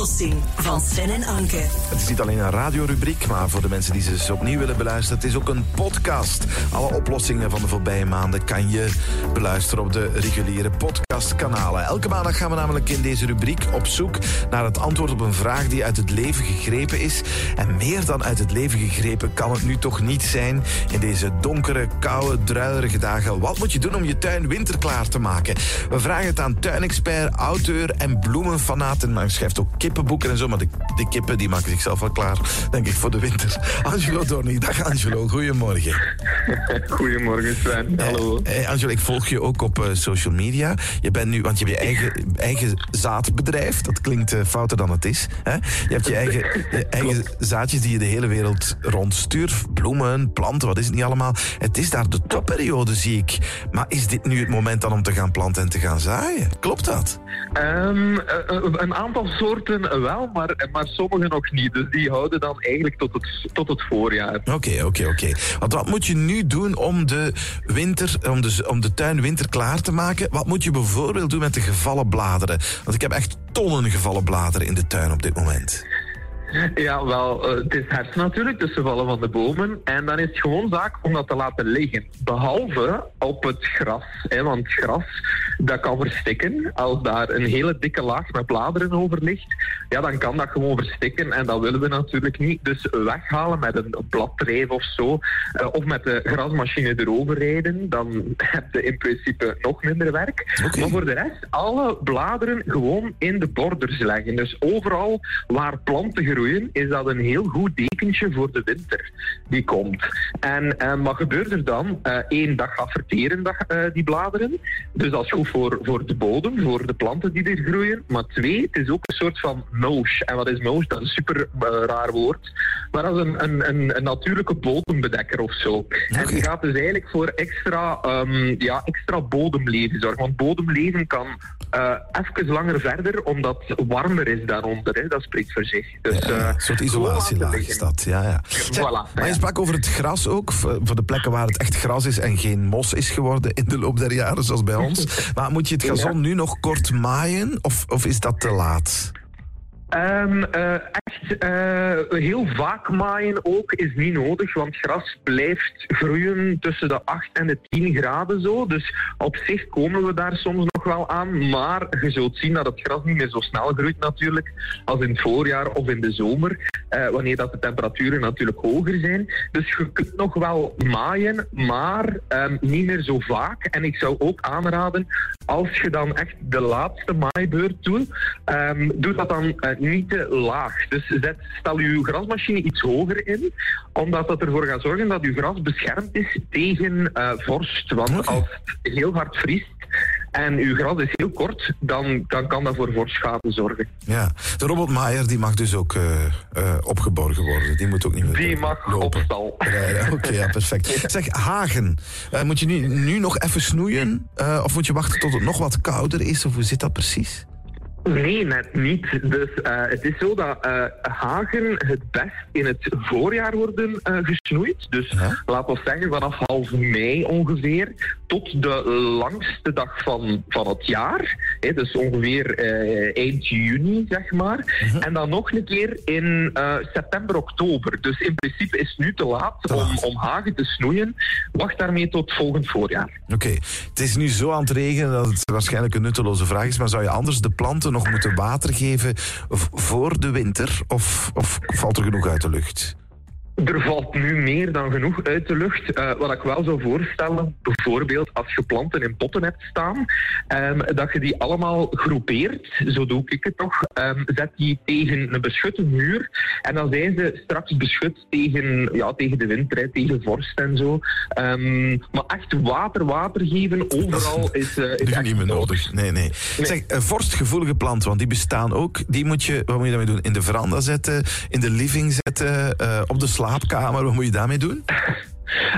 oplossing van Sven en Anke. Het is niet alleen een radiorubriek, maar voor de mensen die ze eens opnieuw willen beluisteren, het is ook een podcast. Alle oplossingen van de voorbije maanden kan je beluisteren op de reguliere podcastkanalen. Elke maandag gaan we namelijk in deze rubriek op zoek naar het antwoord op een vraag die uit het leven gegrepen is. En meer dan uit het leven gegrepen kan het nu toch niet zijn in deze donkere, koude, druilerige dagen. Wat moet je doen om je tuin winterklaar te maken? We vragen het aan tuinexpert, auteur en bloemenfanaten, maar schrijft ook kippenboeken en zo. Maar de, de kippen die maken zichzelf wel klaar, denk ik, voor de winter. Angelo Dorni, dag Angelo, goedemorgen. Goedemorgen Sven, hallo. Eh, eh, Angelo, ik volg je ook op eh, social media. Je bent nu, want je hebt je eigen, eigen zaadbedrijf. Dat klinkt eh, fouter dan het is. Hè? Je hebt je eigen, je eigen zaadjes die je de hele wereld rondstuurt. Bloemen, planten, wat is het niet allemaal. Het is daar de topperiode, zie ik. Maar is dit nu het moment dan om te gaan planten en te gaan zaaien? Klopt dat? Ehm, eh, eh, een aantal soorten wel, maar, maar sommige nog niet. Dus die houden dan eigenlijk tot het, tot het voorjaar. Oké, oké, oké. Want wat moet je nu doen om de, winter, om, de, om de tuin winter klaar te maken? Wat moet je bijvoorbeeld doen met de gevallen bladeren? Want ik heb echt tonnen gevallen bladeren in de tuin op dit moment. Ja, wel, eh, het is herfst natuurlijk, dus ze vallen van de bomen. En dan is het gewoon zaak om dat te laten liggen. Behalve op het gras. Hè, want gras, dat kan verstikken. Als daar een hele dikke laag met bladeren over ligt, ja, dan kan dat gewoon verstikken. En dat willen we natuurlijk niet. Dus weghalen met een bladdrijf of zo. eh, of met de grasmachine erover rijden. Dan heb je in principe nog minder werk. Maar voor de rest, alle bladeren gewoon in de borders leggen. Dus overal waar planten groeien, is dat een heel goed dekentje voor de winter die komt. En eh, wat gebeurt er dan? Eén, dat gaat verteren, eh, die bladeren. Dus dat is goed voor, voor de bodem, voor de planten die er groeien. Maar twee, het is ook een soort van mulch. En wat is mulch? Dat is een super eh, raar woord. Maar dat is een, een, een, een natuurlijke bodembedekker of zo. En die gaat dus eigenlijk voor extra, ehm, ja, extra bodemleven zorgen. Want bodemleven kan eh even langer verder, omdat het warmer is daaronder. Hè. Dat spreekt voor zich. Dus, Ja, eh, een soort isolatielaag is dat. Ja, ja. Zeg, Voilà, maar je sprak over het gras ook, voor de plekken waar het echt gras is en geen mos is geworden in de loop der jaren, zoals bij ons. Maar moet je het gazon nu nog kort maaien of, of is dat te laat? Ehm, eh, echt heel vaak maaien ook is niet nodig, want gras blijft groeien tussen de 8 en de 10 graden zo. Dus op zich komen we daar soms nog wel aan, maar je zult zien dat het gras niet meer zo snel groeit natuurlijk als in het voorjaar of in de zomer, eh, wanneer dat de temperaturen natuurlijk hoger zijn. Dus je kunt nog wel maaien, maar ehm, niet meer zo vaak. En ik zou ook aanraden, als je dan echt de laatste maaibeurt doet, ehm, doe dat dan eh, niet te laag. Dus zet, stel je grasmachine iets hoger in, omdat dat ervoor gaat zorgen dat je gras beschermd is tegen eh, vorst. Want als het heel hard vriest en uw gras is heel kort, dan, dan kan dat voor vorstschade zorgen. Ja, de robotmaaier die mag dus ook eh, eh, opgeborgen worden. Die moet ook niet meer Die mag lopen. op stal. Oké, ja, perfect. Zeg, hagen. Eh, moet je nu, nu nog even snoeien? Of moet je wachten tot het nog wat kouder is? Of hoe zit dat precies? Nee, net niet. Dus eh, het is zo dat eh, hagen het best in het voorjaar worden eh, gesnoeid. Dus laten we zeggen vanaf half mei ongeveer tot de langste dag van, van het jaar. Hè, dus ongeveer eind juni, zeg maar. Mhm. En dan nog een keer in september, oktober. Dus in principe is het nu te laat, Te laat. Om, om hagen te snoeien. Wacht daarmee tot volgend voorjaar. Oké, het is nu zo aan het regenen dat het waarschijnlijk een nutteloze vraag is. Maar zou je anders de planten nog moeten water geven voor de winter? Of, of valt er genoeg uit de lucht? Er valt nu meer dan genoeg uit de lucht. Eh, wat ik wel zou voorstellen, bijvoorbeeld als je planten in potten hebt staan, ehm, dat je die allemaal groepeert, zo doe ik het toch, ehm, zet die tegen een beschutte muur en dan zijn ze straks beschut tegen, ja, tegen de hè, tegen vorst en zo. Ehm, maar echt water, water geven overal is, eh, is echt niet meer nodig. Nee, nee. Zeg, een vorstgevoelige planten, want die bestaan ook. Die moet je, wat moet je daarmee doen? In de veranda zetten, in de living zetten, eh, op de slaapkamer. Wat moet je daarmee doen?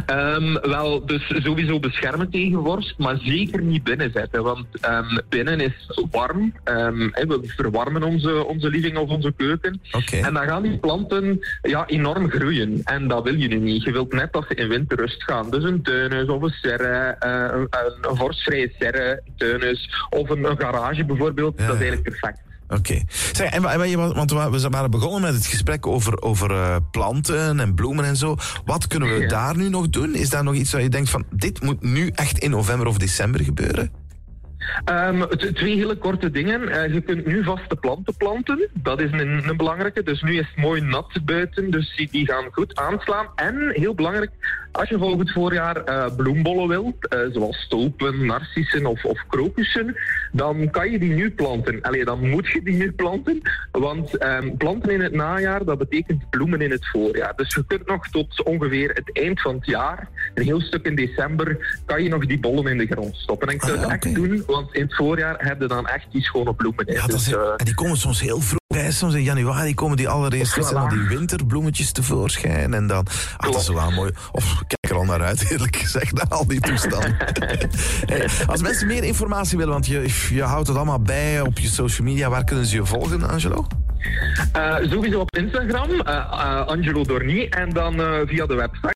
Ehm, wel, dus sowieso beschermen tegen vorst, maar zeker niet binnen zetten. Want ehm, binnen is warm. Hè, we verwarmen onze, onze living of onze keuken. En dan gaan die planten ja, enorm groeien. En dat wil je nu niet. Je wilt net dat ze in winterrust gaan. Dus een tuinhuis of een serre, eh, een, een vorstvrije serre, tuinhuis of een, een garage bijvoorbeeld. Ja, dat is eigenlijk perfect. Oké. Zeg, en, want we waren begonnen met het gesprek over, over eh, planten en bloemen en zo. Wat kunnen we Ja. daar nu nog doen? Is daar nog iets waar je denkt van, dit moet nu echt in november of december gebeuren? Ehm, twee hele korte dingen. Eh, je kunt nu vaste planten planten. Dat is een, een belangrijke. Dus nu is het mooi nat buiten, dus die, die gaan goed aanslaan. En heel belangrijk, als je volgend voorjaar eh, bloembollen wilt, eh, zoals tulpen, narcissen of, of krokussen, dan kan je die nu planten. Allee, dan moet je die nu planten, want ehm, planten in het najaar, dat betekent bloemen in het voorjaar. Dus je kunt nog tot ongeveer het eind van het jaar, een heel stuk in december, kan je nog die bollen in de grond stoppen. En ik zou Ah, het ja, echt doen, want in het voorjaar heb je dan echt die schone bloemen. Ja, dat is, dus, eh, en die komen soms heel vroeg. Hè. Soms in januari komen die allereerst Voilà. al die winterbloemetjes tevoorschijn. En dan, ah, dat is wel mooi. Of ik kijk er al naar uit, eerlijk gezegd, naar al die toestanden. Hey, als mensen meer informatie willen, want je, je houdt het allemaal bij op je social media, waar kunnen ze je volgen, Angelo? eh, sowieso op Instagram, eh, Angelo Dorny, en dan via de website